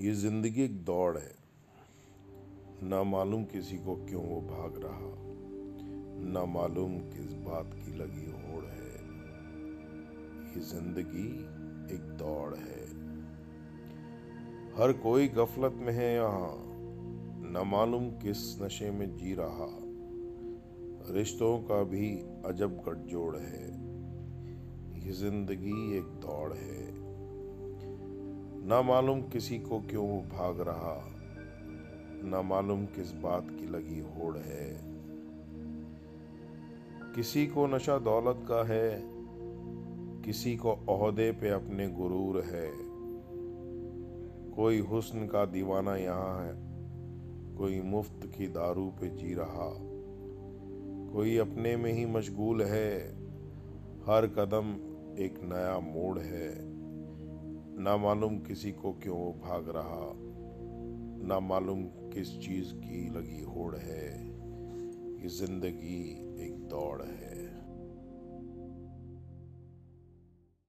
ये ज़िंदगी एक दौड़ है। ना मालूम किसी को क्यों वो भाग रहा। ना मालूम किस बात की लगी होड़ है। ये ज़िंदगी एक दौड़ है। हर कोई गफलत में है यहाँ। न मालूम किस नशे में जी रहा। रिश्तों का भी अजब गठजोड़ है। ये ज़िंदगी एक दौड़ है। ना मालूम किसी को क्यों वो भाग रहा, ना मालूम किस बात की लगी होड़ है। किसी को नशा दौलत का है, किसी को अहदे पे अपने गुरूर है। कोई हुस्न का दीवाना यहाँ है, कोई मुफ़्त की दारू पे जी रहा। कोई अपने में ही मशगूल है, हर कदम एक नया मोड़ है। ना मालूम किसी को क्यों भाग रहा, ना मालूम किस चीज़ की लगी होड़ है, ये ज़िंदगी एक दौड़ है।